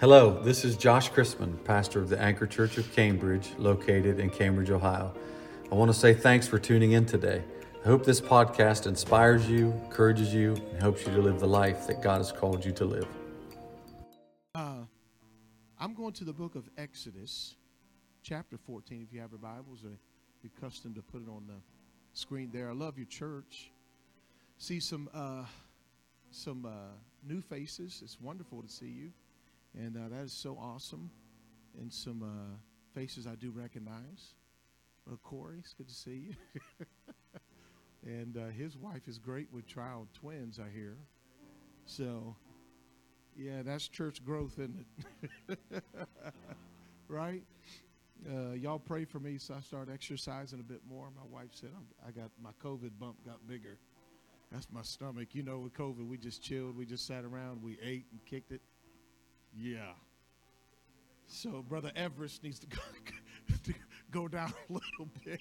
Hello, this is Josh Chrisman, pastor of the Anchor Church of Cambridge, located in Cambridge, Ohio. I want to say thanks for tuning in today. I hope this podcast inspires you, encourages you, and helps you to live the life that God has called you to live. Uh, I'm going to the book of Exodus, chapter 14. If you have your Bibles, or be accustomed to put it on the screen there. I love your church. See some uh, some uh, new faces. It's wonderful to see you. And uh, that is so awesome. And some uh, faces I do recognize. Brother Corey, it's good to see you. and uh, his wife is great with child twins, I hear. So, yeah, that's church growth, isn't it? right? Uh, y'all pray for me so I start exercising a bit more. My wife said i got my COVID bump got bigger. That's my stomach. You know, with COVID, we just chilled, we just sat around, we ate and kicked it. Yeah. So Brother Everest needs to go, to go down a little bit.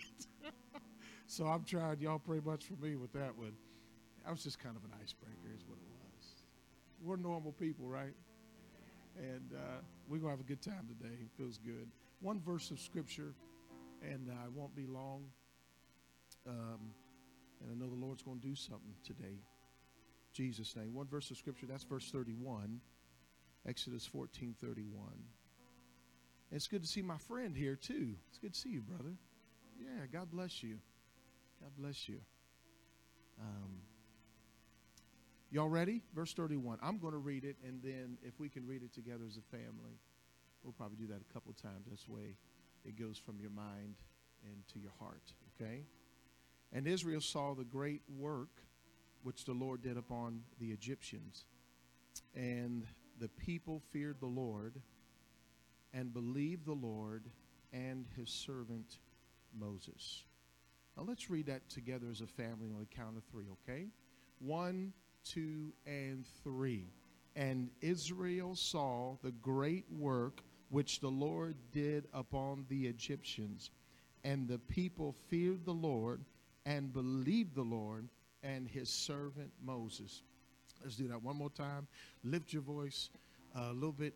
so I'm trying. Y'all pray much for me with that one. I was just kind of an icebreaker, is what it was. We're normal people, right? And uh, we're going to have a good time today. It feels good. One verse of Scripture, and uh, I won't be long. Um, and I know the Lord's going to do something today. Jesus' name. One verse of Scripture, that's verse 31. Exodus 14 31. It's good to see my friend here, too. It's good to see you, brother. Yeah, God bless you. God bless you. Um, y'all ready? Verse 31. I'm going to read it, and then if we can read it together as a family, we'll probably do that a couple times. This way it goes from your mind into your heart, okay? And Israel saw the great work which the Lord did upon the Egyptians. And the people feared the Lord and believed the Lord and his servant Moses. Now let's read that together as a family on the count of three, okay? One, two, and three. And Israel saw the great work which the Lord did upon the Egyptians, and the people feared the Lord and believed the Lord and his servant Moses. Let's do that one more time. Lift your voice uh, a little bit,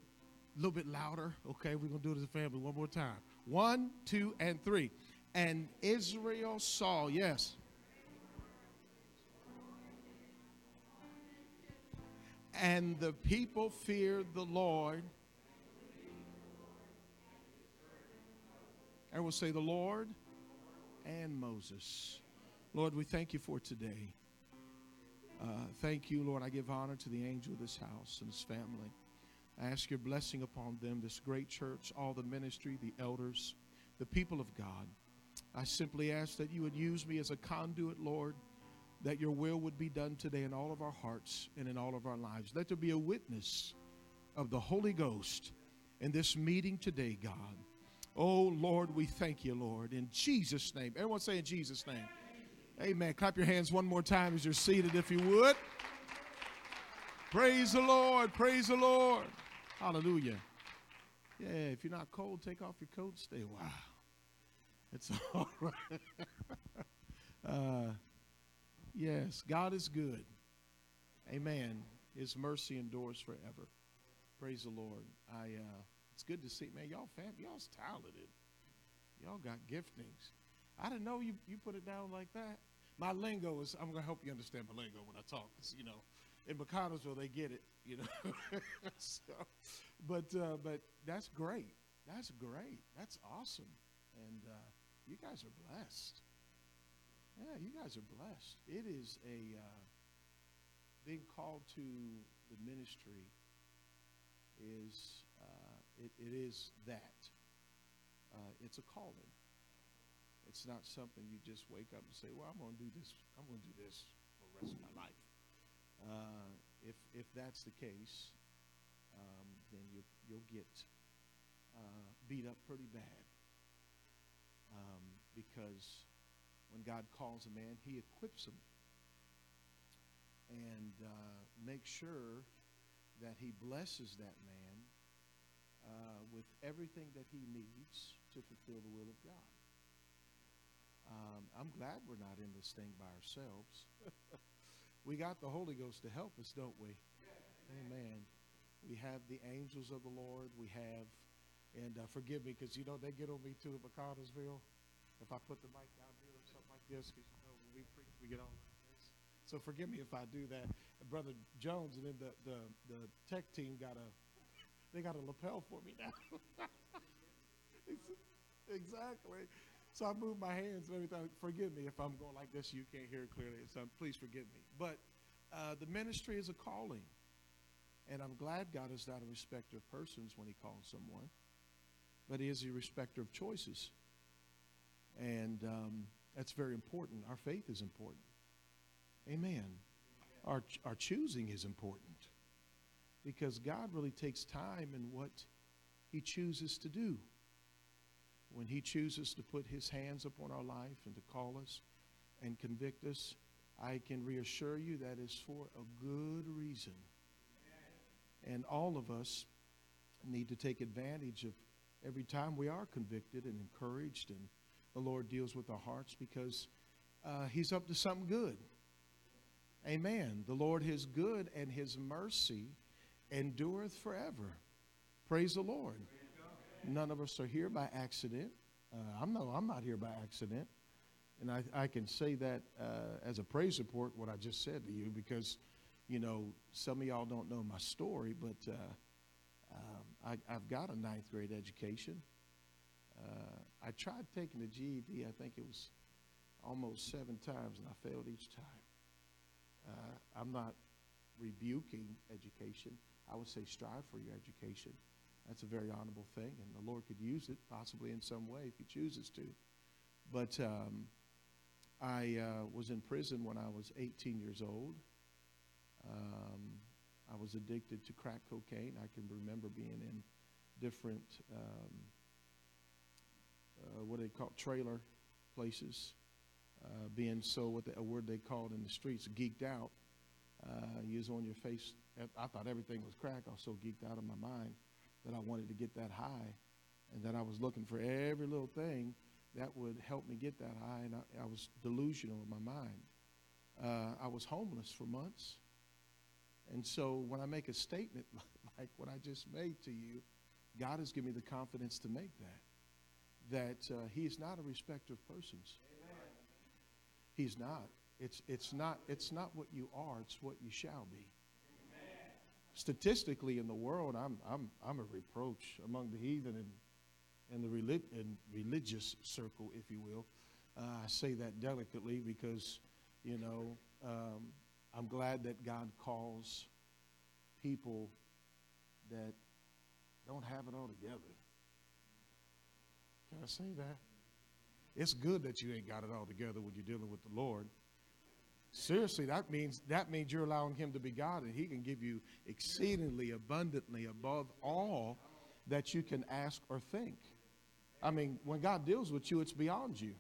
a little bit louder. Okay, we're gonna do it as a family one more time. One, two, and three. And Israel saw, yes. And the people feared the Lord. And we'll say, The Lord and Moses. Lord, we thank you for today. Uh, thank you, Lord. I give honor to the angel of this house and his family. I ask your blessing upon them, this great church, all the ministry, the elders, the people of God. I simply ask that you would use me as a conduit, Lord, that your will would be done today in all of our hearts and in all of our lives. Let there be a witness of the Holy Ghost in this meeting today, God. Oh, Lord, we thank you, Lord. In Jesus' name. Everyone say in Jesus' name. Amen. Clap your hands one more time as you're seated, if you would. Praise the Lord. Praise the Lord. Hallelujah. Yeah, if you're not cold, take off your coat, stay a while. It's all right. uh, yes, God is good. Amen. His mercy endures forever. Praise the Lord. I uh, it's good to see, man. Y'all fam, y'all's talented. Y'all got giftings. I didn't know you, you put it down like that my lingo is, I'm going to help you understand my lingo when I talk. You know, in McConnelsville, they get it, you know. so, but, uh, but that's great. That's great. That's awesome. And uh, you guys are blessed. Yeah, you guys are blessed. It is a, uh, being called to the ministry is, uh, it, it is that. Uh, it's a calling. It's not something you just wake up and say, well, I'm going to do this. I'm going to do this for the rest of my life. Uh, if, if that's the case, um, then you, you'll get uh, beat up pretty bad. Um, because when God calls a man, he equips him and uh, makes sure that he blesses that man uh, with everything that he needs to fulfill the will of God. Um, I'm glad we're not in this thing by ourselves. we got the Holy Ghost to help us, don't we? Amen. We have the angels of the Lord. We have, and uh, forgive me because you know they get on me too at McConnelsville. If I put the mic down here or something like this, because you know when we preach, we get all like this. So forgive me if I do that. Brother Jones and then the, the, the tech team got a they got a lapel for me now. exactly. So I move my hands and everything. Forgive me if I'm going like this. You can't hear it clearly. So please forgive me. But uh, the ministry is a calling. And I'm glad God is not a respecter of persons when he calls someone, but he is a respecter of choices. And um, that's very important. Our faith is important. Amen. Our, our choosing is important because God really takes time in what he chooses to do. When he chooses to put his hands upon our life and to call us and convict us, I can reassure you that is for a good reason. And all of us need to take advantage of every time we are convicted and encouraged, and the Lord deals with our hearts because uh, He's up to something good. Amen. The Lord is good, and His mercy endureth forever. Praise the Lord. None of us are here by accident. Uh, I'm no, I'm not here by accident, and I, I can say that uh, as a praise report what I just said to you because you know, some of y'all don't know my story, but uh, um, I, have got a ninth grade education. Uh, I tried taking the GED, I think it was almost seven times, and I failed each time. Uh, I'm not rebuking education. I would say strive for your education. That's a very honorable thing, and the Lord could use it possibly in some way if He chooses to. But um, I uh, was in prison when I was 18 years old. Um, I was addicted to crack cocaine. I can remember being in different, um, uh, what they call trailer places, uh, being so what the, a word they called in the streets, geeked out. Uh, you was on your face. I thought everything was crack. I was so geeked out of my mind that I wanted to get that high, and that I was looking for every little thing that would help me get that high. And I, I was delusional in my mind. Uh, I was homeless for months. And so when I make a statement like what I just made to you, God has given me the confidence to make that. That uh, He is not a respecter of persons. Amen. He's not. It's, it's not. it's not what you are, it's what you shall be. Statistically, in the world, I'm, I'm, I'm a reproach among the heathen and, and the relig- and religious circle, if you will. Uh, I say that delicately because, you know, um, I'm glad that God calls people that don't have it all together. Can I say that? It's good that you ain't got it all together when you're dealing with the Lord. Seriously, that means that means you're allowing him to be God and he can give you exceedingly abundantly above all that you can ask or think. I mean, when God deals with you, it's beyond you.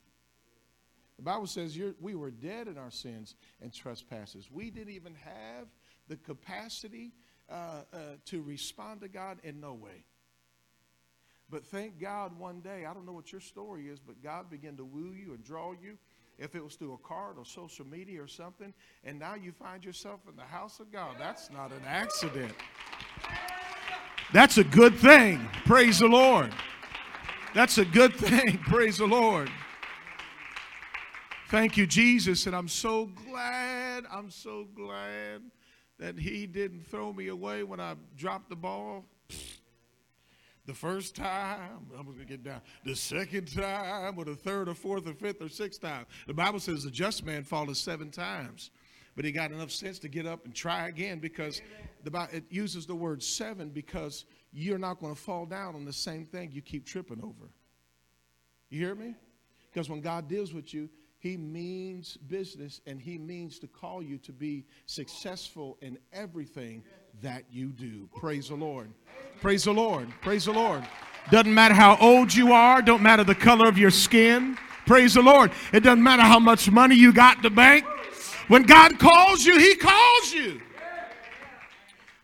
The Bible says we were dead in our sins and trespasses. We didn't even have the capacity uh, uh, to respond to God in no way. But thank God one day, I don't know what your story is, but God began to woo you and draw you. If it was through a card or social media or something, and now you find yourself in the house of God. That's not an accident. That's a good thing. Praise the Lord. That's a good thing. Praise the Lord. Thank you, Jesus. And I'm so glad, I'm so glad that He didn't throw me away when I dropped the ball. The first time, I'm going to get down. The second time, or the third, or fourth, or fifth, or sixth time. The Bible says the just man falleth seven times, but he got enough sense to get up and try again because the Bible, it uses the word seven because you're not going to fall down on the same thing you keep tripping over. You hear me? Because when God deals with you, he means business and he means to call you to be successful in everything that you do. Praise the Lord. Praise the Lord. Praise the Lord. Doesn't matter how old you are, don't matter the color of your skin. Praise the Lord. It doesn't matter how much money you got in the bank. When God calls you, he calls you.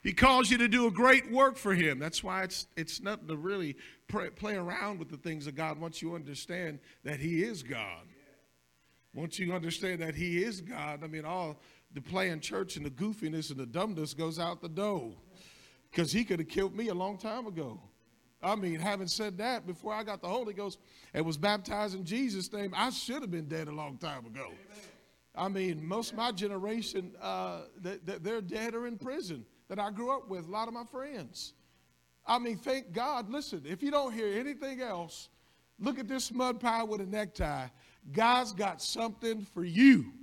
He calls you to do a great work for him. That's why it's it's nothing to really pray, play around with the things of God once you understand that he is God. Once you understand that He is God, I mean, all the playing church and the goofiness and the dumbness goes out the door. because he could have killed me a long time ago. I mean, having said that, before I got the Holy Ghost and was baptized in Jesus' name, I should have been dead a long time ago. I mean, most of my generation, uh, they, they're dead or in prison that I grew up with, a lot of my friends. I mean, thank God. Listen, if you don't hear anything else, look at this mud pie with a necktie. God's got something for you.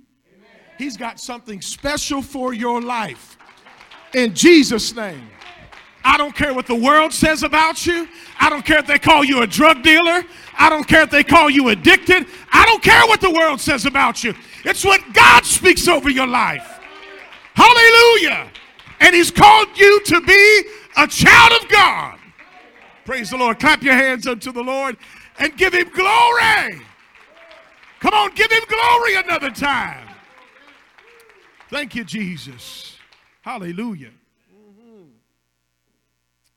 He's got something special for your life. In Jesus' name. I don't care what the world says about you. I don't care if they call you a drug dealer. I don't care if they call you addicted. I don't care what the world says about you. It's what God speaks over your life. Hallelujah. And He's called you to be a child of God. Praise the Lord. Clap your hands unto the Lord and give Him glory. Come on, give Him glory another time. Thank you, Jesus. Hallelujah Mm-hmm.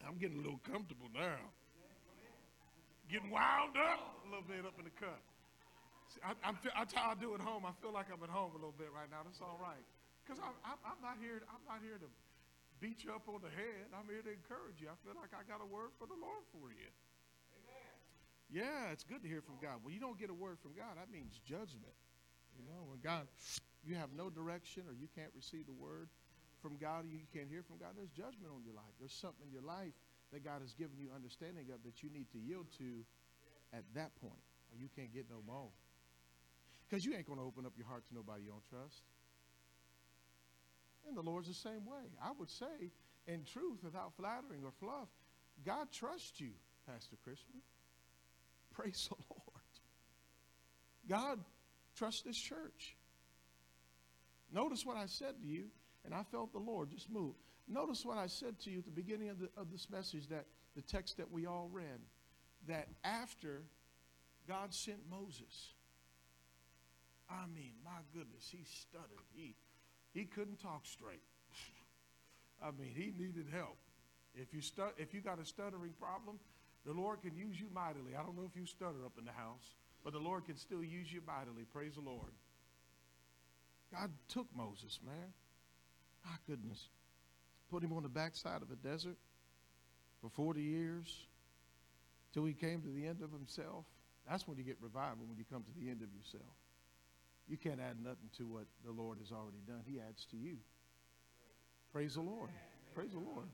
I'm getting a little comfortable now. Getting wound up a little bit up in the cut. See, I, I'm, that's how I do at home. I feel like I'm at home a little bit right now. That's all right. Because I'm, I'm, not here. I'm not here to beat you up on the head. I'm here to encourage you. I feel like I got a word for the Lord for you. Amen. Yeah, it's good to hear from God. When you don't get a word from God, that means judgment. You know, when God, you have no direction or you can't receive the word from God or you can't hear from God, there's judgment on your life. There's something in your life that God has given you understanding of that you need to yield to at that point, or you can't get no more. Because you ain't going to open up your heart to nobody you don't trust. And the Lord's the same way. I would say, in truth, without flattering or fluff, God trusts you, Pastor Chrisman. Praise the Lord. God trusts this church. Notice what I said to you, and I felt the Lord just move. Notice what I said to you at the beginning of, the, of this message that the text that we all read, that after God sent Moses, I mean, my goodness, he stuttered. He, he couldn't talk straight. I mean, he needed help. If you, stu- if you got a stuttering problem, the Lord can use you mightily. I don't know if you stutter up in the house, but the Lord can still use you mightily. Praise the Lord. God took Moses, man. My goodness put him on the backside of a desert for 40 years till he came to the end of himself. That's when you get revival, when you come to the end of yourself. You can't add nothing to what the Lord has already done. He adds to you. Praise the Lord. Praise the Lord.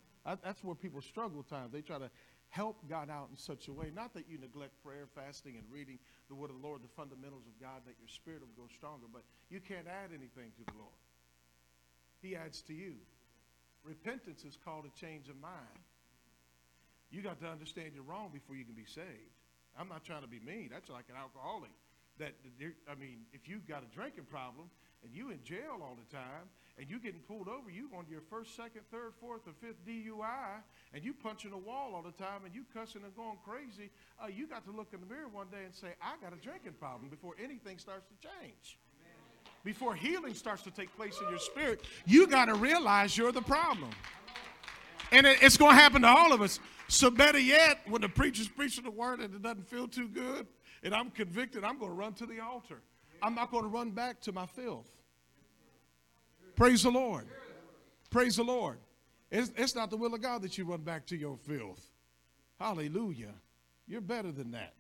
That's where people struggle times. They try to help God out in such a way. Not that you neglect prayer, fasting, and reading the word of the Lord, the fundamentals of God, that your spirit will grow stronger, but you can't add anything to the Lord. He adds to you. Repentance is called a change of mind. You got to understand you're wrong before you can be saved. I'm not trying to be mean. That's like an alcoholic. That I mean, if you've got a drinking problem and you in jail all the time and you getting pulled over, you on your first, second, third, fourth, or fifth DUI, and you punching a wall all the time and you cussing and going crazy, uh, you got to look in the mirror one day and say, I got a drinking problem before anything starts to change before healing starts to take place in your spirit, you got to realize you're the problem. And it, it's going to happen to all of us. So, better yet, when the preacher's preaching the word and it doesn't feel too good, and I'm convicted, I'm going to run to the altar. I'm not going to run back to my filth. Praise the Lord. Praise the Lord. It's, it's not the will of God that you run back to your filth. Hallelujah. You're better than that.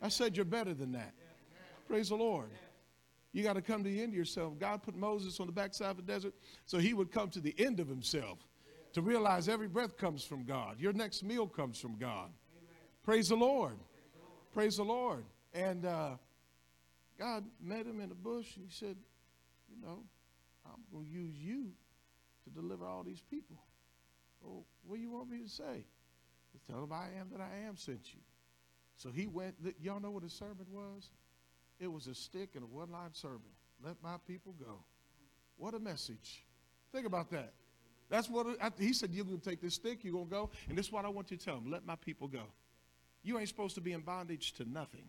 I said you're better than that. Praise the Lord. You got to come to the end of yourself. God put Moses on the backside of the desert so he would come to the end of himself to realize every breath comes from God. Your next meal comes from God. Praise the Lord. Praise the Lord. And uh, God met him in the bush and he said, You know, I'm going to use you to deliver all these people. Well, what do you want me to say? Tell him I am that I am sent you. So he went, y'all know what his sermon was? It was a stick and a one line sermon. Let my people go. What a message. Think about that. That's what he said. You're going to take this stick, you're going to go, and this is what I want you to tell them let my people go. You ain't supposed to be in bondage to nothing.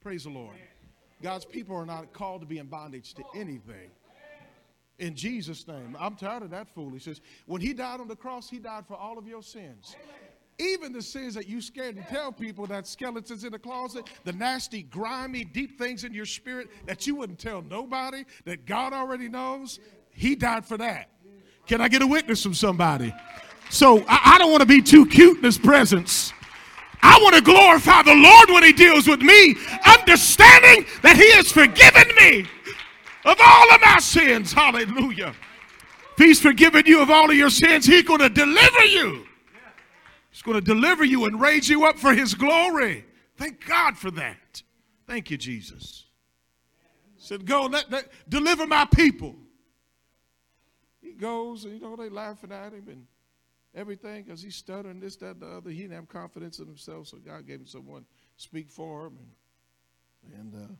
Praise the Lord. God's people are not called to be in bondage to anything. In Jesus' name. I'm tired of that foolishness. When he died on the cross, he died for all of your sins. Even the sins that you scared to tell people that skeletons in the closet, the nasty, grimy, deep things in your spirit that you wouldn't tell nobody, that God already knows, He died for that. Can I get a witness from somebody? So I, I don't want to be too cute in his presence. I want to glorify the Lord when he deals with me, understanding that he has forgiven me of all of my sins. Hallelujah. If he's forgiven you of all of your sins, he's going to deliver you. He's going to deliver you and raise you up for his glory. Thank God for that. Thank you, Jesus. Said, go, let, let, deliver my people. He goes, and you know, they laughing at him and everything because he's stuttering this, that, the other. He didn't have confidence in himself, so God gave him someone speak for him. And, and uh,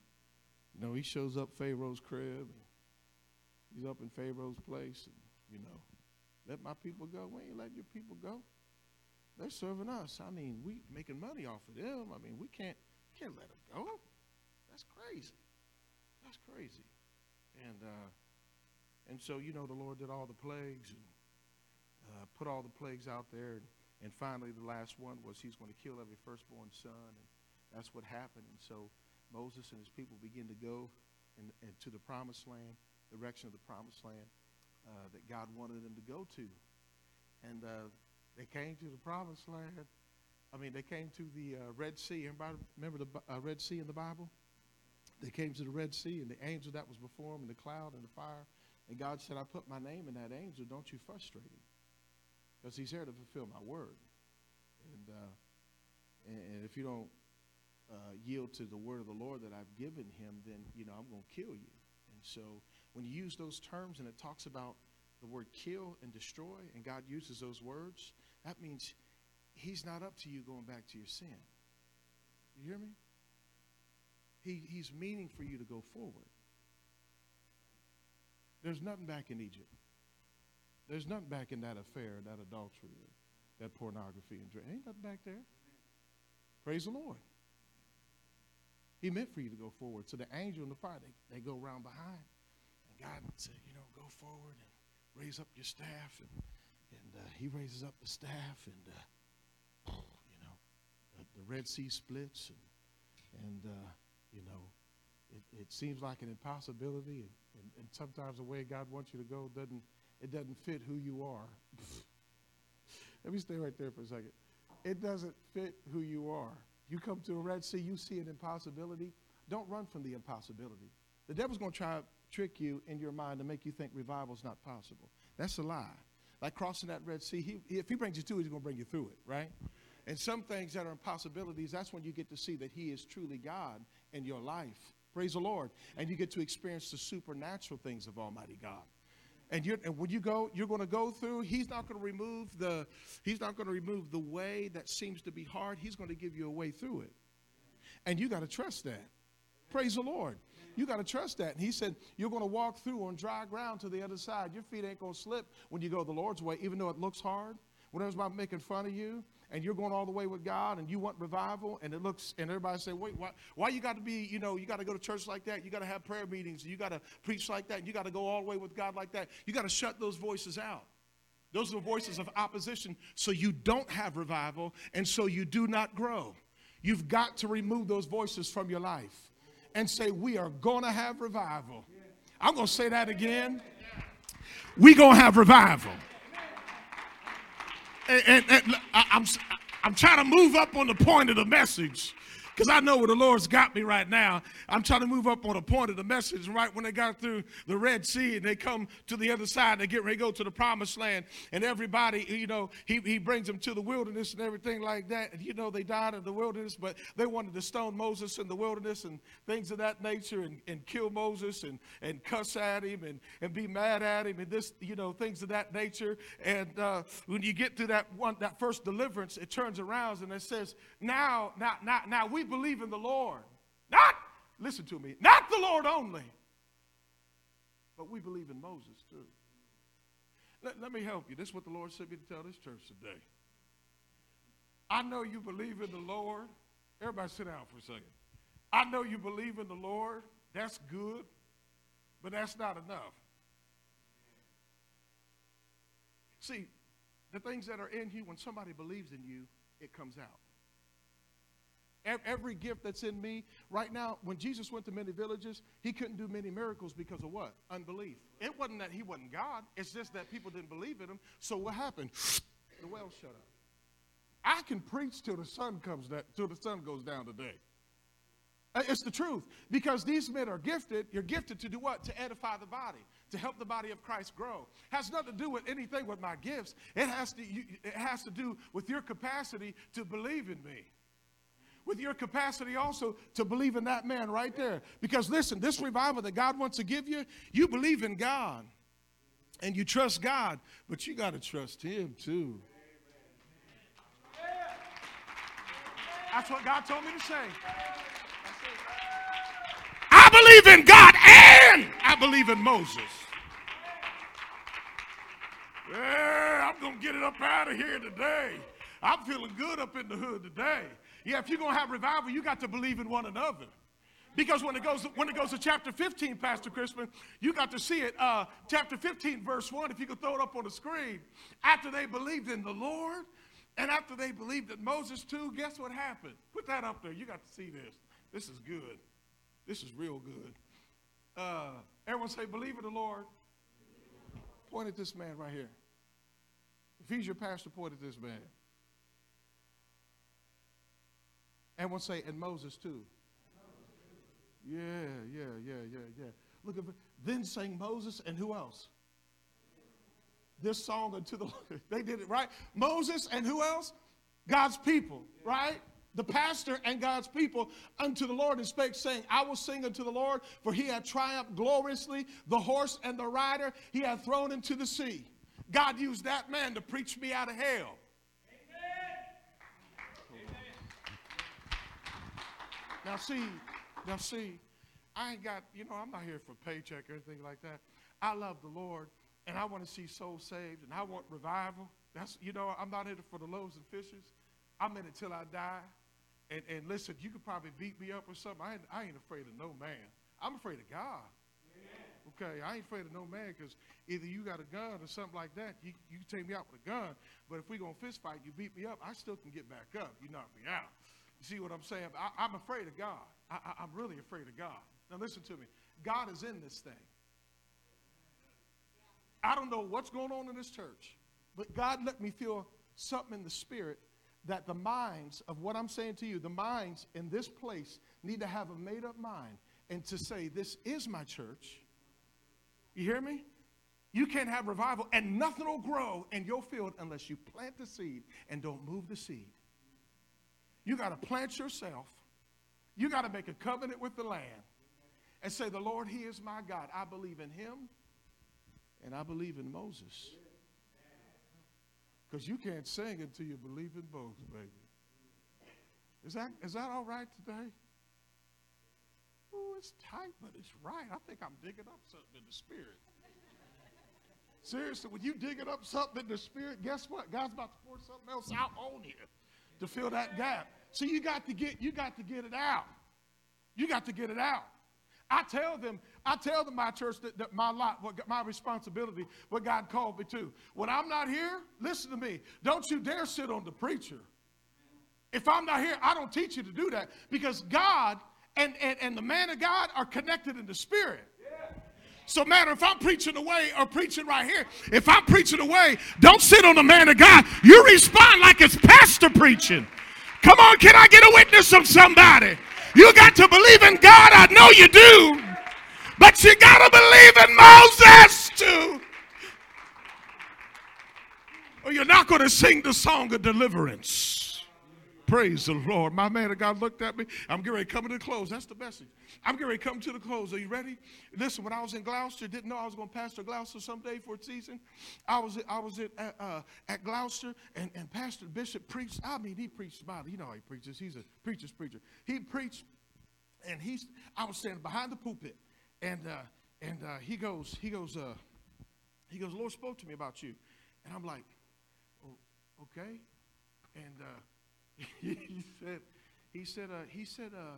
you know, he shows up Pharaoh's crib. he's up in Pharaoh's place. And, you know, let my people go. We ain't letting your people go. They're serving us. I mean, we making money off of them. I mean, we can't can't let them go. That's crazy. That's crazy. And uh, and so you know, the Lord did all the plagues and uh, put all the plagues out there. And, and finally, the last one was He's going to kill every firstborn son. And that's what happened. And so Moses and his people begin to go in, into the promised land, the direction of the promised land uh, that God wanted them to go to. And uh, they came to the promised land. I mean, they came to the uh, Red Sea. Everybody remember the uh, Red Sea in the Bible? They came to the Red Sea, and the angel that was before them, and the cloud and the fire. And God said, I put my name in that angel. Don't you frustrate him. Because he's here to fulfill my word. And, uh, and if you don't uh, yield to the word of the Lord that I've given him, then, you know, I'm going to kill you. And so when you use those terms and it talks about the word kill and destroy, and God uses those words, that means He's not up to you going back to your sin. You hear me? He, he's meaning for you to go forward. There's nothing back in Egypt. There's nothing back in that affair, that adultery, that pornography and drink. Ain't nothing back there. Praise the Lord. He meant for you to go forward. So the angel and the fire, they, they go around behind. And God said, you know, go forward and raise up your staff. And, and uh, he raises up the staff, and, uh, you know, the, the, Red Sea splits. And, and uh, you know, it, it, seems like an impossibility. And, and, and, sometimes the way God wants you to go doesn't, it doesn't fit who you are. Let me stay right there for a second. It doesn't fit who you are. You come to a Red Sea, you see an impossibility. Don't run from the impossibility. The devil's going to try to trick you in your mind to make you think revival is not possible. That's a lie. Like crossing that Red Sea, he, if he brings you to it, he's going to bring you through it, right? And some things that are impossibilities, that's when you get to see that he is truly God in your life. Praise the Lord. And you get to experience the supernatural things of Almighty God. And, you're, and when you go, you're going to go through. He's not going to remove the. He's not going to remove the way that seems to be hard. He's going to give you a way through it, and you got to trust that. Praise the Lord. You got to trust that. And he said, You're going to walk through on dry ground to the other side. Your feet ain't going to slip when you go the Lord's way, even though it looks hard. When everybody's making fun of you and you're going all the way with God and you want revival and it looks, and everybody say, Wait, why, why you got to be, you know, you got to go to church like that? You got to have prayer meetings. You got to preach like that. You got to go all the way with God like that. You got to shut those voices out. Those are the voices of opposition so you don't have revival and so you do not grow. You've got to remove those voices from your life and say, We are going to have revival. I'm going to say that again. We're going to have revival. And, and, and I'm, I'm trying to move up on the point of the message because I know where the Lord's got me right now. I'm trying to move up on a point of the message. Right when they got through the Red Sea and they come to the other side, and they get ready to go to the promised land. And everybody, you know, he, he brings them to the wilderness and everything like that. And, you know, they died in the wilderness, but they wanted to stone Moses in the wilderness and things of that nature and, and kill Moses and, and cuss at him and, and be mad at him and this, you know, things of that nature. And uh, when you get to that one, that first deliverance, it turns around and it says, now, now, now, now we believe in the Lord. Not, listen to me, not the Lord only, but we believe in Moses too. Let, let me help you. This is what the Lord sent me to tell this church today. I know you believe in the Lord. Everybody sit down for a second. I know you believe in the Lord. That's good, but that's not enough. See, the things that are in you, when somebody believes in you, it comes out. Every gift that's in me right now, when Jesus went to many villages, he couldn't do many miracles because of what? Unbelief. It wasn't that he wasn't God, it's just that people didn't believe in him. So what happened? the well shut up. I can preach till the sun comes down, till the sun goes down today. Uh, It's the truth. Because these men are gifted. You're gifted to do what? To edify the body, to help the body of Christ grow. Has nothing to do with anything with my gifts. It has to, you, it has to do with your capacity to believe in me. With your capacity also to believe in that man right there. Because listen, this revival that God wants to give you, you believe in God and you trust God, but you got to trust Him too. That's what God told me to say. I believe in God and I believe in Moses. Yeah, I'm going to get it up out of here today. I'm feeling good up in the hood today. Yeah, if you're going to have revival, you got to believe in one another. Because when it goes when it goes to chapter 15, Pastor Chrisman, you got to see it. Uh, chapter 15, verse 1, if you could throw it up on the screen. After they believed in the Lord, and after they believed in Moses too, guess what happened? Put that up there. You got to see this. This is good. This is real good. Uh, everyone say, believe in the Lord. Point at this man right here. If he's your pastor, point at this man. Everyone say, and Moses too. Yeah, yeah, yeah, yeah, yeah. Look at then sang Moses and who else? This song unto the Lord. They did it right. Moses and who else? God's people, right? The pastor and God's people unto the Lord and spake, saying, I will sing unto the Lord, for he hath triumphed gloriously. The horse and the rider he hath thrown into the sea. God used that man to preach me out of hell. Now see, now see, I ain't got, you know, I'm not here for paycheck or anything like that. I love the Lord and I want to see souls saved and I want revival. That's, you know, I'm not in it for the loaves and fishes. I'm in it till I die. And, and listen, you could probably beat me up or something. I ain't, I ain't afraid of no man. I'm afraid of God. Okay, I ain't afraid of no man because either you got a gun or something like that. You, you can take me out with a gun, but if we going to fist fight, you beat me up, I still can get back up. You knock me out. You see what I'm saying? I, I'm afraid of God. I, I, I'm really afraid of God. Now listen to me. God is in this thing. I don't know what's going on in this church, but God let me feel something in the spirit that the minds of what I'm saying to you, the minds in this place need to have a made up mind and to say, This is my church. You hear me? You can't have revival and nothing will grow in your field unless you plant the seed and don't move the seed. You got to plant yourself. You got to make a covenant with the land and say, The Lord, He is my God. I believe in Him and I believe in Moses. Because you can't sing until you believe in both, baby. Is that, is that all right today? Oh, it's tight, but it's right. I think I'm digging up something in the spirit. Seriously, when you digging up something in the spirit, guess what? God's about to pour something else out on you to fill that gap. So you got to get you got to get it out. You got to get it out. I tell them, I tell them my church that, that my lot, what my responsibility, what God called me to. When I'm not here, listen to me. Don't you dare sit on the preacher. If I'm not here, I don't teach you to do that because God and, and, and the man of God are connected in the spirit. So, matter if I'm preaching away or preaching right here, if I'm preaching away, don't sit on the man of God. You respond like it's pastor preaching. Come on, can I get a witness from somebody? You got to believe in God. I know you do. But you got to believe in Moses too. Or you're not going to sing the song of deliverance. Praise the Lord. My man of God looked at me. I'm getting ready to come to the close. That's the message. I'm getting ready to come to the close. Are you ready? Listen, when I was in Glouster, didn't know I was going to pastor Glouster someday for a season. I was I was at, uh, at Glouster, and, and Pastor Bishop preached. I mean, he preached about You know how he preaches. He's a preacher's preacher. He preached, and he's. I was standing behind the pulpit, and uh, and uh, he goes, he goes, uh, he goes. Lord spoke to me about you, and I'm like, oh, okay, and. He said, he said, uh, he said, uh,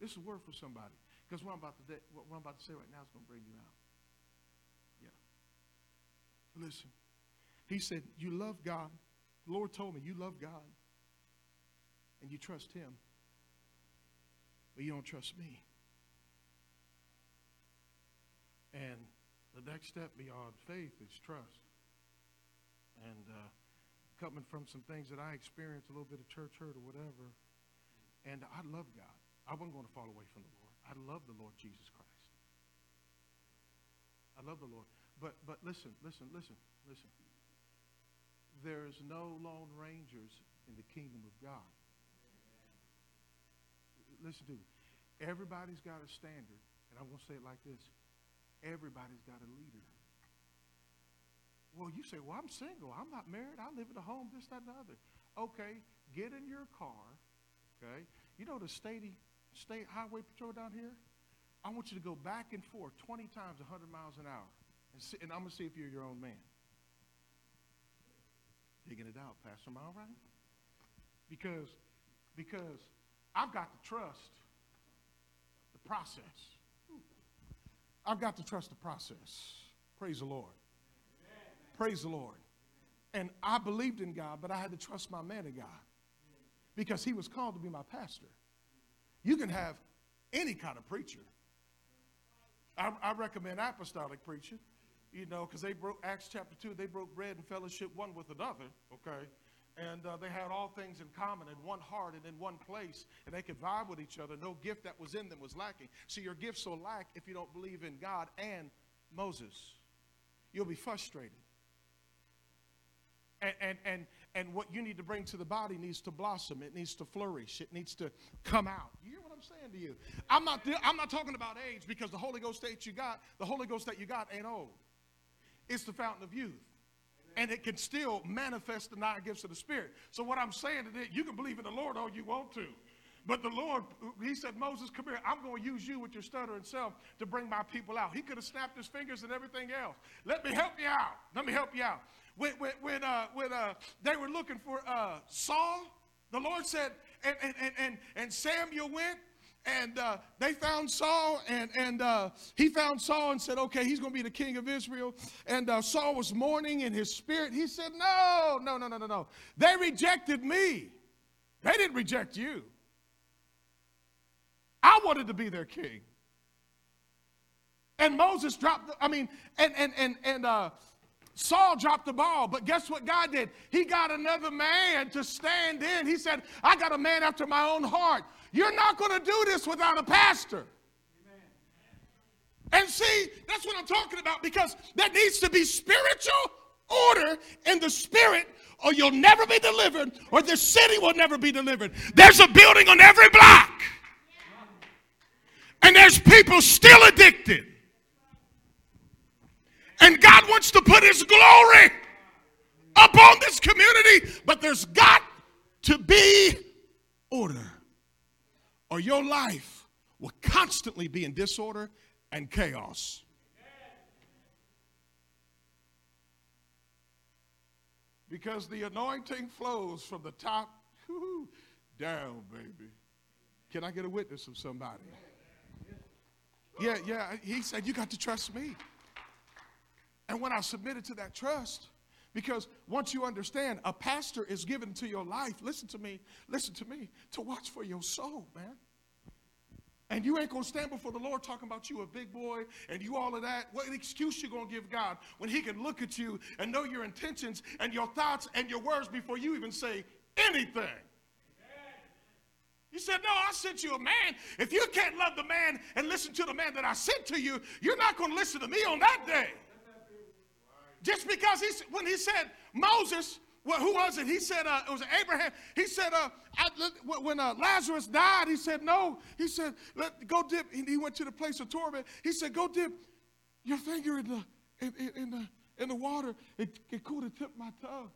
this is word for somebody. Because what I'm about to de- what I'm about to say right now is going to bring you out. Yeah. Listen. He said, you love God. The Lord told me you love God. And you trust him. But you don't trust me. And the next step beyond faith is trust. And uh, coming from some things that I experienced, a little bit of church hurt or whatever. And I love God. I wasn't going to fall away from the Lord. I love the Lord Jesus Christ. I love the Lord. But but listen, listen, listen, listen. There's no lone rangers in the kingdom of God. Listen to me. Everybody's got a standard, and I'm going to say it like this. Everybody's got a leader. Well, you say, well, I'm single. I'm not married. I live in a home, this, that, and the other. Okay, get in your car, okay? You know the state, state highway patrol down here? I want you to go back and forth 20 times 100 miles an hour. And, see, and I'm going to see if you're your own man. Digging it out, Pastor Am right? Because, because I've got to trust the process. I've got to trust the process. Praise the Lord. Praise the Lord. And I believed in God, but I had to trust my man of God because he was called to be my pastor. You can have any kind of preacher. I, I recommend apostolic preaching, you know, because they broke, Acts chapter 2, they broke bread and fellowship one with another, okay? And uh, they had all things in common in one heart and in one place, and they could vibe with each other. No gift that was in them was lacking. So your gifts will lack if you don't believe in God and Moses. You'll be frustrated. And, and, and, and what you need to bring to the body needs to blossom. It needs to flourish. It needs to come out. You hear what I'm saying to you? I'm not, I'm not talking about age because the Holy Ghost that you got, the Holy Ghost that you got ain't old. It's the fountain of youth. And it can still manifest the nine gifts of the Spirit. So what I'm saying today, you can believe in the Lord all you want to. But the Lord, he said, Moses, come here. I'm going to use you with your stuttering self to bring my people out. He could have snapped his fingers and everything else. Let me help you out. Let me help you out when, when, when, uh, when uh, they were looking for uh, Saul, the Lord said, and, and, and, and Samuel went and uh, they found Saul, and, and uh, he found Saul and said, Okay, he's going to be the king of Israel. And uh, Saul was mourning in his spirit. He said, No, no, no, no, no, no. They rejected me, they didn't reject you. I wanted to be their king. And Moses dropped, the, I mean, and, and, and, and, uh, Saul dropped the ball, but guess what God did? He got another man to stand in. He said, I got a man after my own heart. You're not going to do this without a pastor. And see, that's what I'm talking about because there needs to be spiritual order in the spirit, or you'll never be delivered, or the city will never be delivered. There's a building on every block, and there's people still addicted. Wants to put His glory upon this community, but there's got to be order, or your life will constantly be in disorder and chaos. Because the anointing flows from the top down, baby. Can I get a witness from somebody? Yeah, yeah. He said, You got to trust me. And when I submitted to that trust, because once you understand, a pastor is given to your life, listen to me, listen to me, to watch for your soul, man. And you ain't gonna stand before the Lord talking about you a big boy and you all of that. What excuse you gonna give God when He can look at you and know your intentions and your thoughts and your words before you even say anything? He said, No, I sent you a man. If you can't love the man and listen to the man that I sent to you, you're not gonna listen to me on that day. Just because he, when he said Moses, well, who was it? He said uh, it was Abraham. He said uh, when uh, Lazarus died, he said no. He said let go dip. He went to the place of torment. He said go dip your finger in the in, in, the in the water. It, it could have tipped my tongue.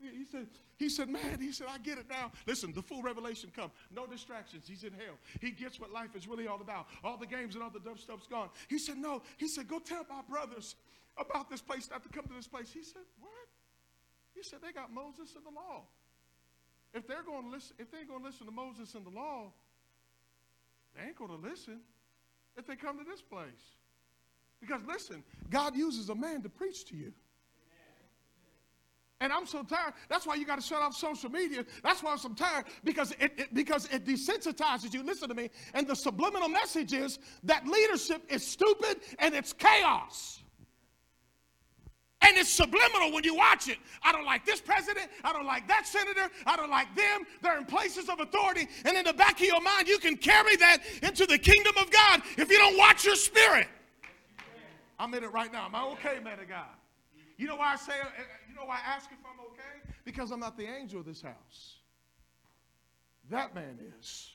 He said, he said, man, he said, I get it now. Listen, the full revelation come. No distractions. He's in hell. He gets what life is really all about. All the games and all the dumb stuff's gone. He said, no. He said, go tell my brothers about this place, not to come to this place. He said, What? He said, They got Moses and the law. If they're going to listen, if they ain't going to listen to Moses and the law, they ain't going to listen if they come to this place. Because listen, God uses a man to preach to you. And I'm so tired. That's why you got to shut off social media. That's why I'm so tired because it, it, because it desensitizes you. Listen to me. And the subliminal message is that leadership is stupid and it's chaos. And it's subliminal when you watch it. I don't like this president. I don't like that senator. I don't like them. They're in places of authority. And in the back of your mind, you can carry that into the kingdom of God if you don't watch your spirit. I'm in it right now. Am I okay, man of God? You know why I say, uh, you know why I ask if I'm okay? Because I'm not the angel of this house. That man is.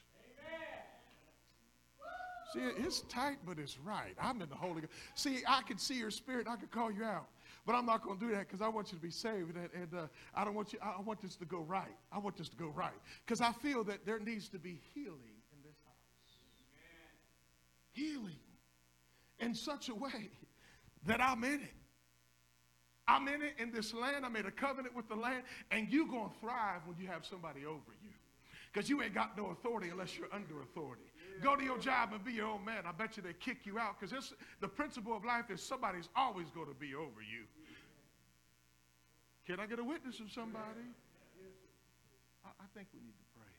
See, it's tight, but it's right. I'm in the Holy Ghost. See, I can see your spirit. I can call you out. But I'm not going to do that because I want you to be saved, and, and uh, I don't want you. I want this to go right. I want this to go right because I feel that there needs to be healing in this house. Healing in such a way that I'm in it. I'm in it in this land. I made a covenant with the land, and you're going to thrive when you have somebody over you because you ain't got no authority unless you're under authority. Go to your job and be your own man. I bet you they kick you out because the principle of life is somebody's always going to be over you. Can I get a witness of somebody? I, I think we need to pray.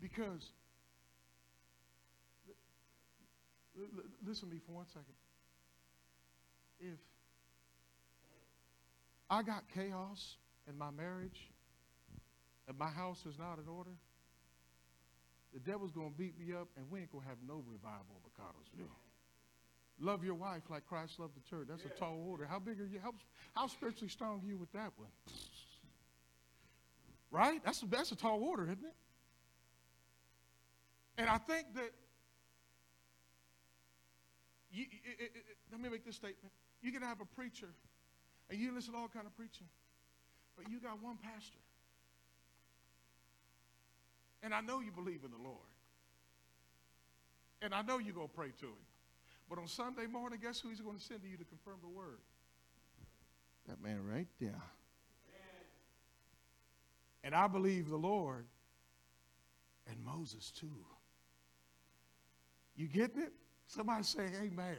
Because, listen to me for one second. If I got chaos in my marriage, and my house is not in order, the devil's going to beat me up, and we ain't going to have no revival in McConnelsville. Love your wife like Christ loved the church. That's yeah. a tall order. How big are you? How, how spiritually strong are you with that one? Right? That's a, that's a tall order, isn't it? And I think that, you, it, it, it, let me make this statement. You can have a preacher, and you listen to all kind of preaching, but you got one pastor. And I know you believe in the Lord. And I know you're going to pray to him. But on Sunday morning, guess who he's going to send to you to confirm the word? That man right there. And I believe the Lord and Moses too. You getting it? Somebody say amen. amen.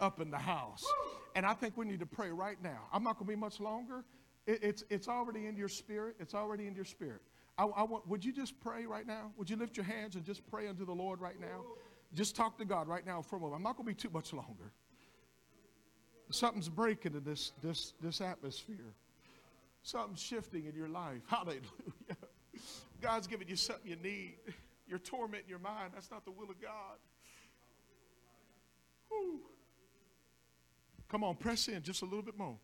Up in the house. Woo! And I think we need to pray right now. I'm not going to be much longer. It, it's, it's already in your spirit. It's already in your spirit. I, I want, would you just pray right now? Would you lift your hands and just pray unto the Lord right now? Just talk to God right now for a moment. I'm not going to be too much longer. Something's breaking in this, this, this atmosphere. Something's shifting in your life. Hallelujah. God's giving you something you need. You're tormenting your mind. That's not the will of God. Whew. Come on, press in just a little bit more.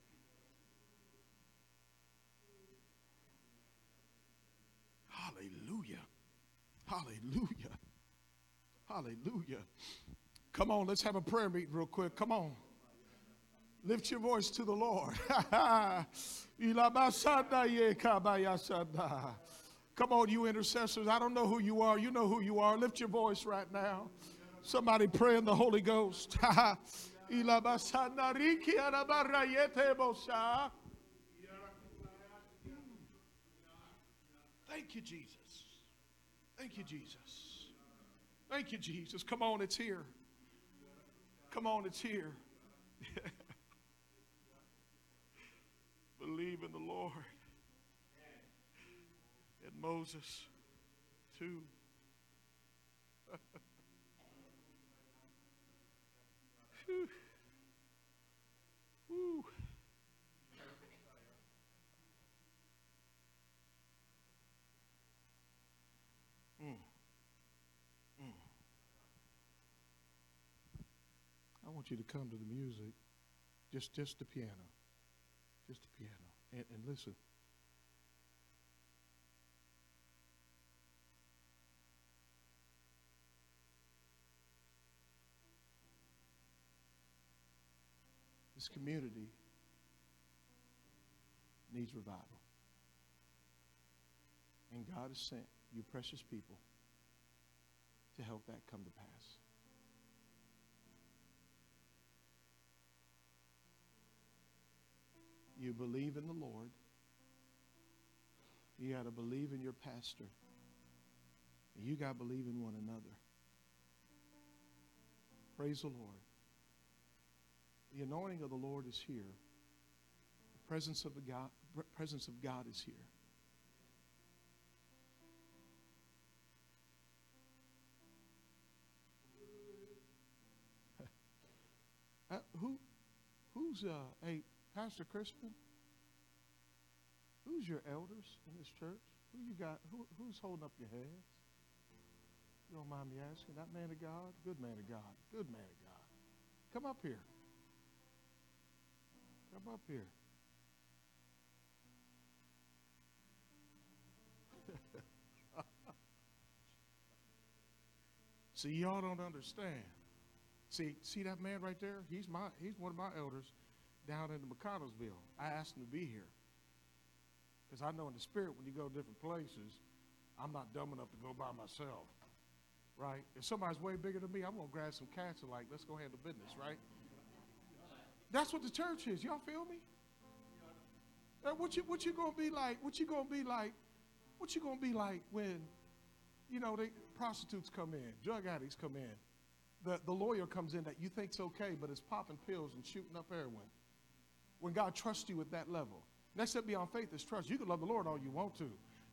Hallelujah. Hallelujah. Come on, let's have a prayer meeting real quick. Come on. Lift your voice to the Lord. Come on, you intercessors. I don't know who you are. You know who you are. Lift your voice right now. Somebody pray in the Holy Ghost. Thank you, Jesus. Thank you, Jesus. Thank you, Jesus. Come on, it's here. Come on, it's here. Believe in the Lord. And Moses, too. Whew. I want you to come to the music, just just the piano, just the piano, and, and listen. This community needs revival. And God has sent you precious people to help that come to pass. You believe in the Lord. You got to believe in your pastor. You got to believe in one another. Praise the Lord. The anointing of the Lord is here. The presence of the God, presence of God is here. Uh, who, who's, uh, hey, Pastor Chrisman? Who's your elders in this church? Who you got? Who, who's holding up your hands? You don't mind me asking? That man of God? Good man of God. Good man of God. Come up here. Come up here. see, y'all don't understand. See, see that man right there? He's my he's one of my elders down in the McConnelsville. I asked him to be here. Because I know in the spirit when you go to different places, I'm not dumb enough to go by myself. Right? If somebody's way bigger than me, I'm gonna grab some cats and like, let's go handle business, right? That's what the church is. Y'all feel me? Uh, what you what you gonna be like? What you gonna be like? What you gonna be like when, you know, the prostitutes come in, drug addicts come in, the, the lawyer comes in that you think's okay, but it's popping pills and shooting up heroin. When God trusts you at that level. Next step beyond faith is trust. You can love the Lord all you want to.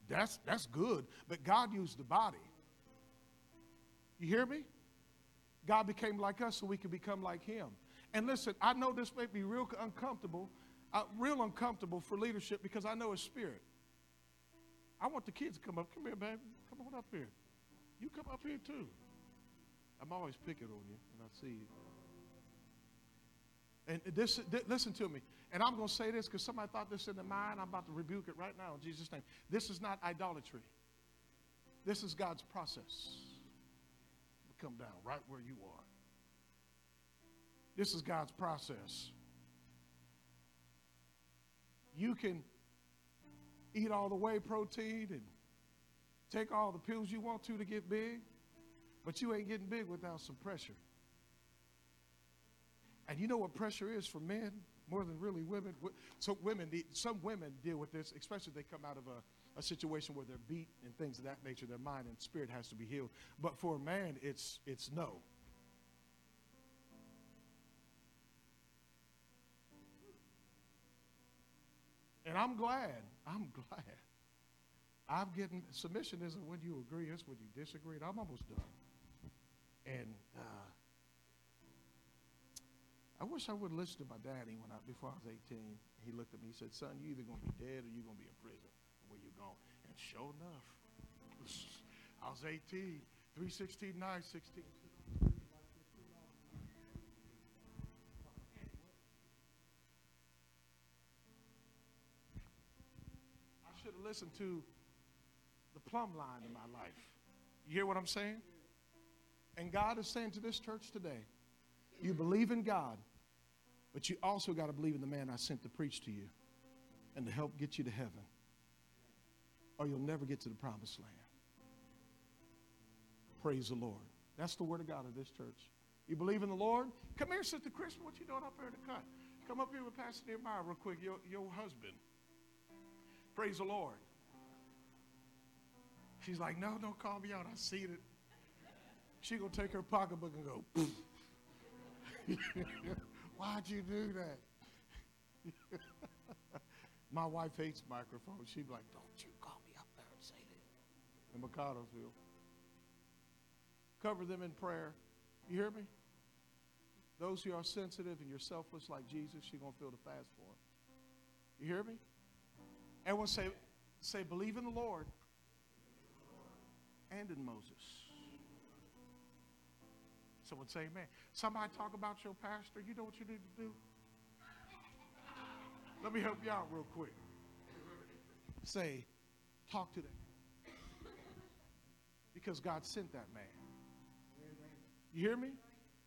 That's that's good. But God used the body. You hear me? God became like us so we could become like him. And listen, I know this may be real uncomfortable, uh, real uncomfortable for leadership because I know his spirit. I want the kids to come up. Come here, baby. Come on up here. You come up here too. I'm always picking on you when I see you. And this, th- listen to me. And I'm going to say this because somebody thought this in their mind. I'm about to rebuke it right now in Jesus' name. This is not idolatry. This is God's process. Come down right where you are. This is God's process. You can eat all the whey protein and take all the pills you want to to get big, but you ain't getting big without some pressure. And you know what pressure is for men more than really women? So women, some women deal with this, especially if they come out of a, a situation where they're beat and things of that nature. Their mind and spirit has to be healed. But for a man, it's it's no. And I'm glad. I'm glad. I'm getting submission isn't when you agree, it's when you disagree. And I'm almost done. And uh, I wish I would have listened to my daddy when I before I was 18. He looked at me. He said, "Son, you're either gonna be dead or you're gonna be in prison where you're going." And sure enough, I was 18, 316, 916. I should have listened to the plumb line in my life. You hear what I'm saying? And God is saying to this church today, you believe in God, but you also got to believe in the man I sent to preach to you and to help get you to heaven, or you'll never get to the promised land. Praise the Lord. That's the word of God of this church. You believe in the Lord? Come here, Sister Chris. What you doing up here in the cut? Come up here with Pastor Nehemiah real quick, your, your husband. Praise the Lord. She's like, no, don't call me out. I see it. She gonna take her pocketbook and go, Why'd you do that? My wife hates microphones. She'd be like, Don't you call me up there and say that. In McConnelsville. Cover them in prayer. You hear me? Those who are sensitive and you're selfless like Jesus, you're going to feel the fast for them. You hear me? Everyone say, say, believe in the Lord and in Moses. Someone say amen. Somebody talk about your pastor. You know what you need to do? Let me help you out real quick. Say, talk to them. Because God sent that man. You hear me?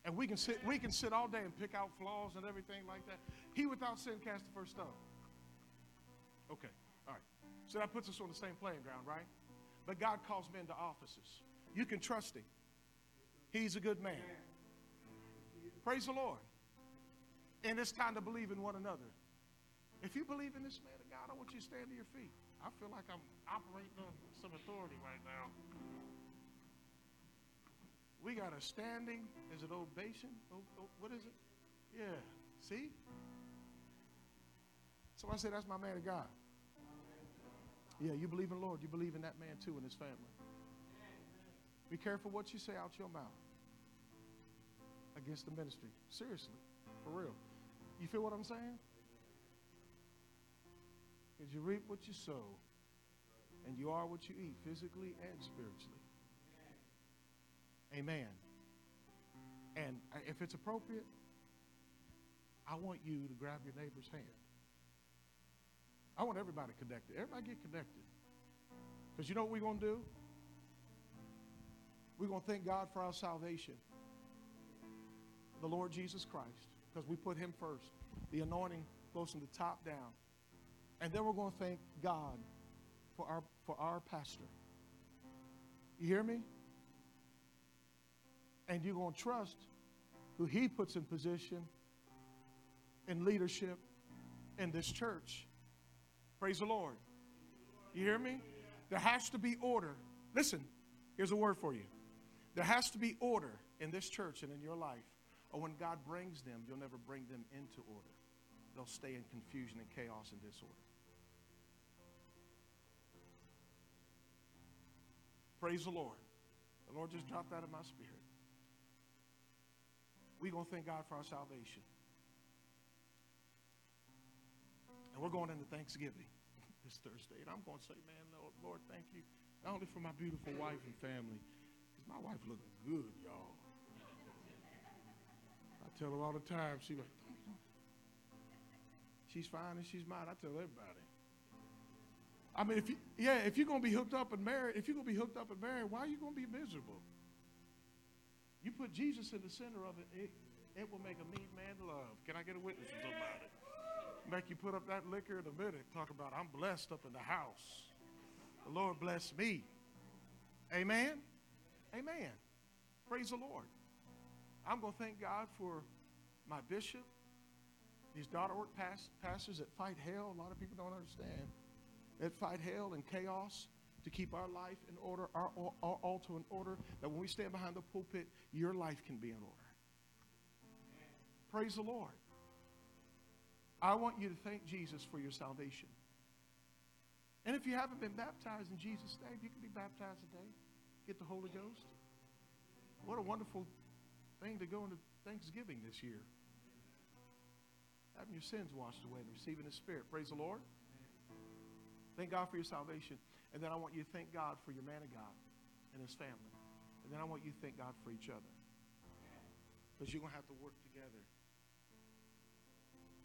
And we can sit, we can sit all day and pick out flaws and everything like that. He without sin cast the first stone. Okay, all right. So that puts us on the same playing ground, right? But God calls men to offices. You can trust him. He's a good man. Praise the Lord. And it's time to believe in one another. If you believe in this man of God, I want you to stand to your feet. I feel like I'm operating on some authority right now. We got a standing, is it ovation? Oh, what is it? Yeah. See? So I say that's my man of God. Yeah, you believe in the Lord. You believe in that man too and his family. Be careful what you say out your mouth against the ministry. Seriously. For real. You feel what I'm saying? Because you reap what you sow, and you are what you eat, physically and spiritually. Amen. And uh, if it's appropriate, I want you to grab your neighbor's hand. I want everybody connected. Everybody get connected. Because you know what we're going to do? We're going to thank God for our salvation. The Lord Jesus Christ. Because we put him first. The anointing goes from the top down. And then we're going to thank God for our, for our pastor. You hear me? And you're going to trust who he puts in position in leadership in this church. Praise the Lord. You hear me? There has to be order. Listen, here's a word for you. There has to be order in this church and in your life. Or when God brings them, you'll never bring them into order. They'll stay in confusion and chaos and disorder. Praise the Lord. The Lord just dropped that in my spirit. We're going to thank God for our salvation. And we're going into Thanksgiving this Thursday. And I'm going to say, man, Lord, thank you. Not only for my beautiful wife and family, because my wife looking good, y'all. Tell her all the time, she like, she's fine and she's mine. I tell everybody. I mean, if you, yeah, if you're gonna be hooked up and married, if you're gonna be hooked up and married, why are you gonna be miserable? You put Jesus in the center of it, it, it will make a mean man love. Can I get a witness from somebody? Make you put up that liquor in a minute. Talk about I'm blessed up in the house. The Lord bless me. Amen. Amen. Praise the Lord. I'm going to thank God for my bishop, these daughter work pastors that fight hell. A lot of people don't understand. That fight hell and chaos to keep our life in order, our, our altar in order, that when we stand behind the pulpit, your life can be in order. Praise the Lord. I want you to thank Jesus for your salvation. And if you haven't been baptized in Jesus' name, you can be baptized today. Get the Holy Ghost. What a wonderful thing to go into Thanksgiving this year. Having your sins washed away and receiving His Spirit. Praise the Lord. Thank God for your salvation. And then I want you to thank God for your man of God and his family. And then I want you to thank God for each other. Because you're going to have to work together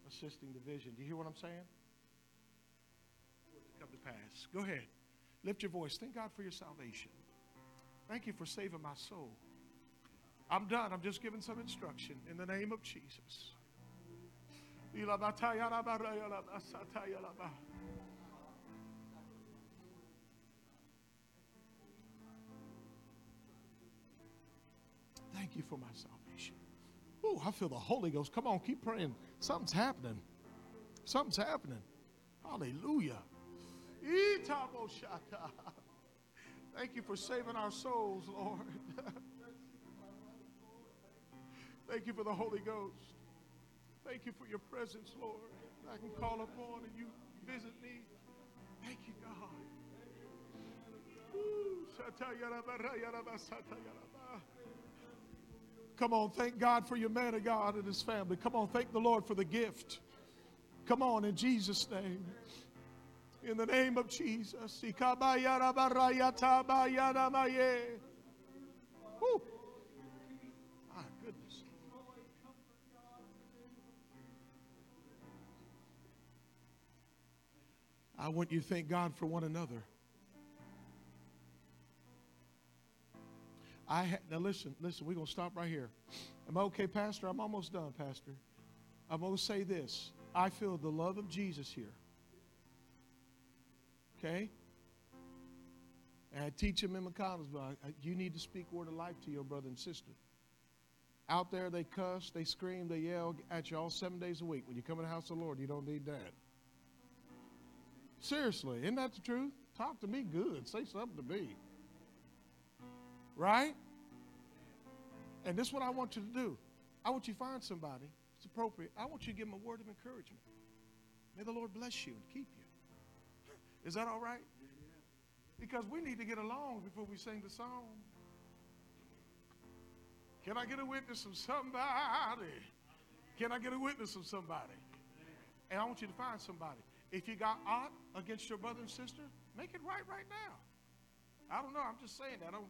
assisting the vision. Do you hear what I'm saying? come to pass. Go ahead. Lift your voice. Thank God for your salvation. Thank you for saving my soul. I'm done. I'm just giving some instruction in the name of Jesus. Thank you for my salvation. Oh, I feel the Holy Ghost. Come on, keep praying. Something's happening. Something's happening. Hallelujah. Thank you for saving our souls, Lord. Thank you for the Holy Ghost. Thank you for your presence, Lord. I can call upon and you visit me. Thank you, God. Come on, thank God for your man of God and his family. Come on, thank the Lord for the gift. Come on, in Jesus' name. In the name of Jesus. Woo. I want you to thank God for one another. I ha- now listen, listen. We're gonna stop right here. Am I okay, Pastor? I'm almost done, Pastor. I'm gonna say this. I feel the love of Jesus here. Okay. And I teach him in McConnelsville. You need to speak word of life to your brother and sister. Out there, they cuss, they scream, they yell at you all seven days a week. When you come in the house of the Lord, you don't need that. Seriously, isn't that the truth? Talk to me good. Say something to me. Right? And this is what I want you to do. I want you to find somebody. It's appropriate. I want you to give them a word of encouragement. May the Lord bless you and keep you. Is that all right? Because we need to get along before we sing the song. Can I get a witness from somebody? Can I get a witness from somebody? And I want you to find somebody. If you got aught against your brother and sister, make it right right now. I don't know. I'm just saying that. I don't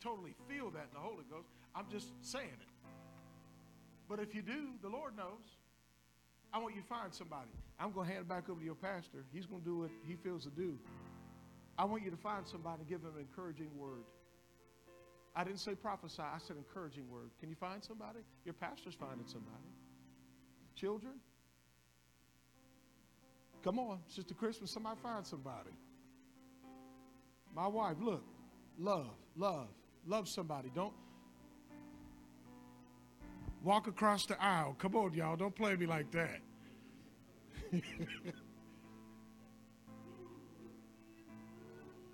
totally feel that in the Holy Ghost. I'm just saying it. But if you do, the Lord knows. I want you to find somebody. I'm going to hand it back over to your pastor. He's going to do what he feels to do. I want you to find somebody and give them an encouraging word. I didn't say prophesy, I said encouraging word. Can you find somebody? Your pastor's finding somebody. Children? Come on, Sister Chrisman, somebody find somebody. My wife, look, love, love, love somebody. Don't walk across the aisle. Come on, y'all, don't play me like that.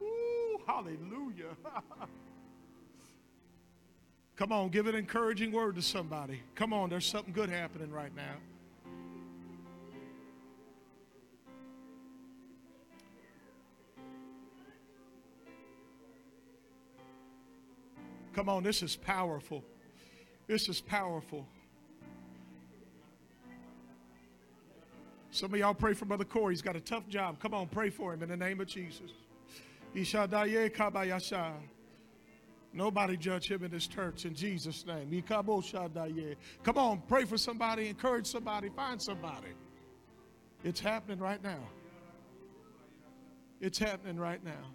Ooh, hallelujah. Come on, give an encouraging word to somebody. Come on, there's something good happening right now. Come on, this is powerful. This is powerful. Some of y'all pray for Brother Corey. He's got a tough job. Come on, pray for him in the name of Jesus. Nobody judge him in this church in Jesus' name. Come on, pray for somebody, encourage somebody, find somebody. It's happening right now. It's happening right now.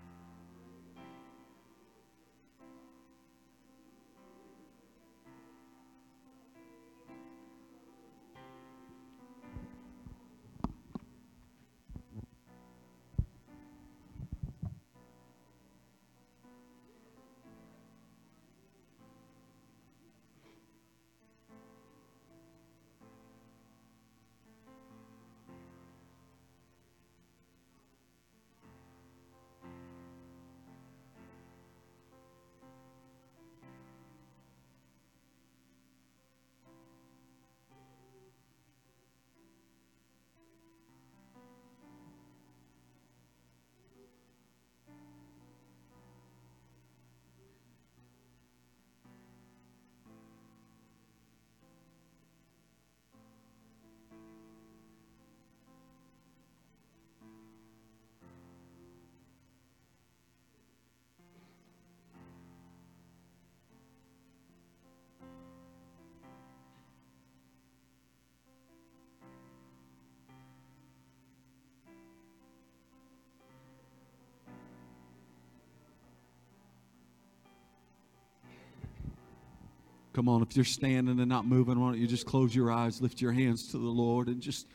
Come on, if you're standing and not moving, why don't you just close your eyes, lift your hands to the Lord, and just,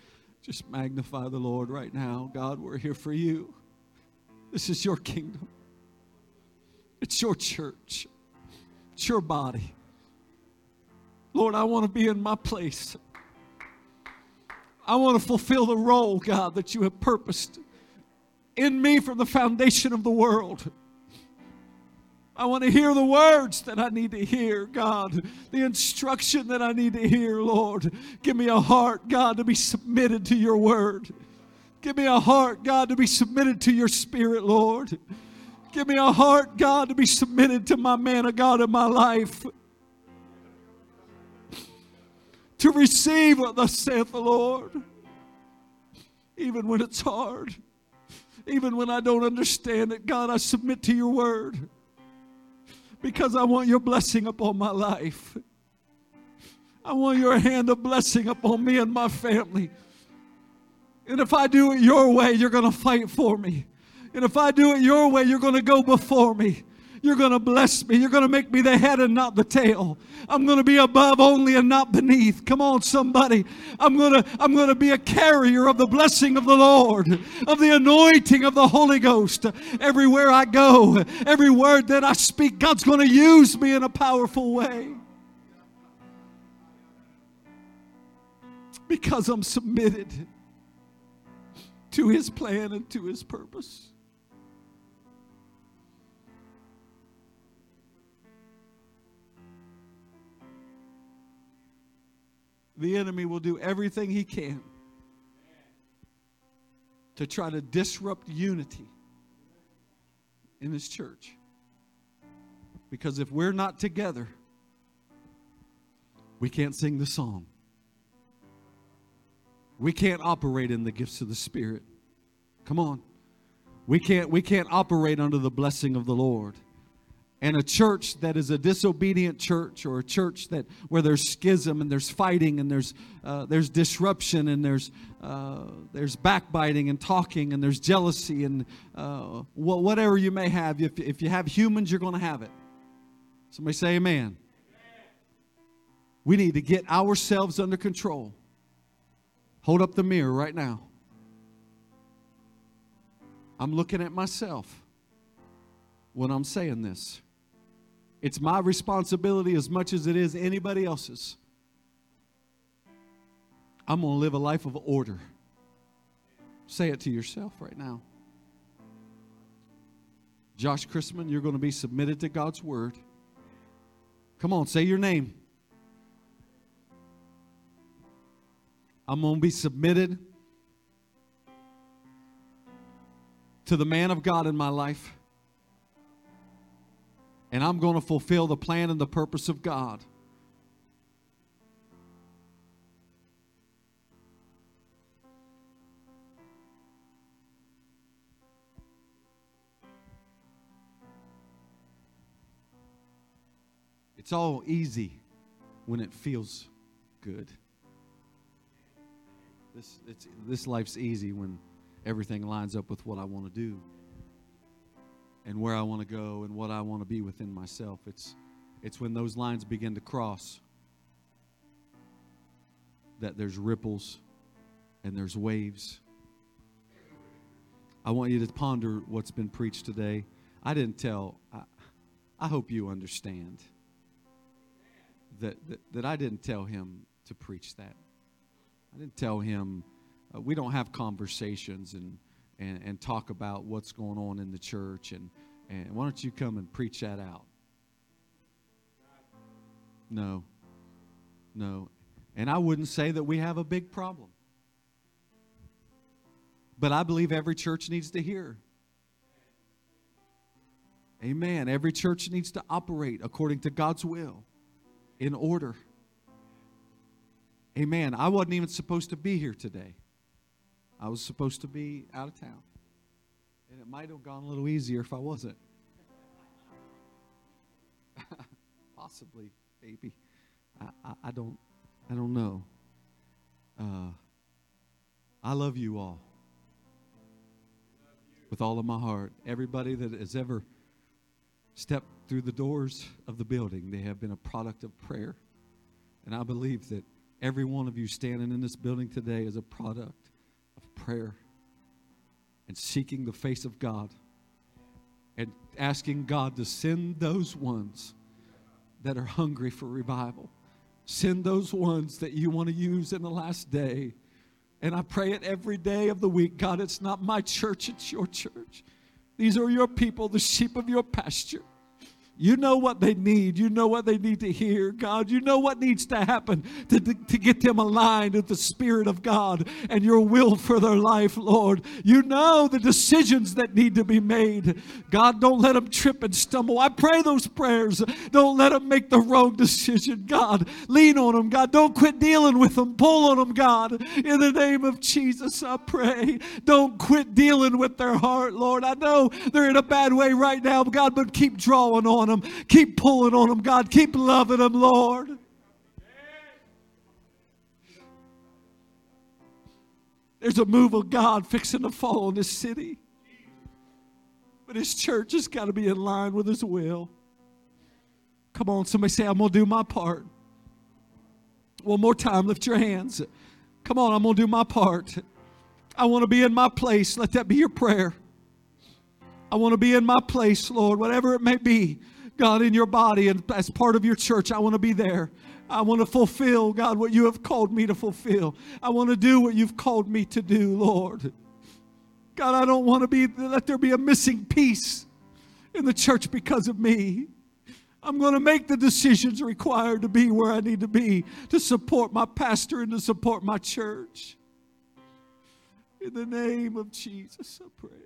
just magnify the Lord right now. God, we're here for you. This is your kingdom. It's your church. It's your body. Lord, I want to be in my place. I want to fulfill the role, God, that you have purposed in me from the foundation of the world. I want to hear the words that I need to hear, God, the instruction that I need to hear, Lord. Give me a heart, God, to be submitted to your word. Give me a heart, God, to be submitted to your spirit, Lord. Give me a heart, God, to be submitted to my man of God in my life. To receive what thus saith the Lord. Even when it's hard. Even when I don't understand it, God, I submit to your word because I want your blessing upon my life. I want your hand of blessing upon me and my family. And if I do it your way, you're going to fight for me. And if I do it your way, you're going to go before me. You're going to bless me. You're going to make me the head and not the tail. I'm going to be above only and not beneath. Come on, somebody. I'm going to, I'm going to be a carrier of the blessing of the Lord, of the anointing of the Holy Ghost. Everywhere I go, every word that I speak, God's going to use me in a powerful way. Because I'm submitted. to his plan and to his purpose. The enemy will do everything he can to try to disrupt unity in his church. Because if we're not together, we can't sing the song. We can't operate in the gifts of the Spirit. Come on. We can't, we can't operate under the blessing of the Lord. And a church that is a disobedient church or a church that where there's schism and there's fighting and there's, uh, there's disruption and there's, uh, there's backbiting and talking and there's jealousy and uh, whatever you may have. If, if you have humans, you're going to have it. Somebody say amen. We need to get ourselves under control. Hold up the mirror right now. I'm looking at myself when I'm saying this. It's my responsibility as much as it is anybody else's. I'm going to live a life of order. Say it to yourself right now. Josh Chrisman, you're going to be submitted to God's word. Come on, say your name. I'm going to be submitted to the man of God in my life. And I'm going to fulfill the plan and the purpose of God. It's all easy when it feels good. This, this life's easy when everything lines up with what I want to do and where I want to go and what I want to be within myself. It's, it's when those lines begin to cross that there's ripples and there's waves. I want you to ponder what's been preached today. I didn't tell, I, I hope you understand that, that, that I didn't tell him to preach that. I didn't tell him, uh, we don't have conversations and, and, and talk about what's going on in the church. And, and why don't you come and preach that out? No. No. And I wouldn't say that we have a big problem. But I believe every church needs to hear. Amen. Every church needs to operate according to God's will in order. Amen. I wasn't even supposed to be here today. I was supposed to be out of town. And it might have gone a little easier if I wasn't. Possibly, maybe. I, I, I, don't I don't know. Uh, I love you all. With all of my heart. Everybody that has ever stepped through the doors of the building, they have been a product of prayer. And I believe that Every one of you standing in this building today is a product prayer and seeking the face of God and asking God to send those ones that are hungry for revival. Send those ones that you want to use in the last day. And I pray it every day of the week. God, it's not my church, it's your church. These are your people, the sheep of your pasture. You know what they need. You know what they need to hear, God. You know what needs to happen to, to, to, get them aligned with the Spirit of God and your will for their life, Lord. You know the decisions that need to be made. God, don't let them trip and stumble. I pray those prayers. Don't let them make the wrong decision, God. Lean on them, God. Don't quit dealing with them. Pull on them, God. In the name of Jesus, I pray. Don't quit dealing with their heart, Lord. I know they're in a bad way right now, God, but keep drawing on on them. Keep pulling on them, God. Keep loving them, Lord. There's a move of God fixing to fall in this city. But his church has got to be in line with his will. Come on, somebody say, I'm going to do my part. One more time, lift your hands. Come on, I'm going to do my part. I want to be in my place. Let that be your prayer. I want to be in my place, Lord, whatever it may be. God, in your body and as part of your church, I want to be there. I want to fulfill, God, what you have called me to fulfill. I want to do what you've called me to do, Lord. God, I don't want to be, let there be a missing piece in the church because of me. I'm going to make the decisions required to be where I need to be to support my pastor and to support my church. In the name of Jesus, I pray.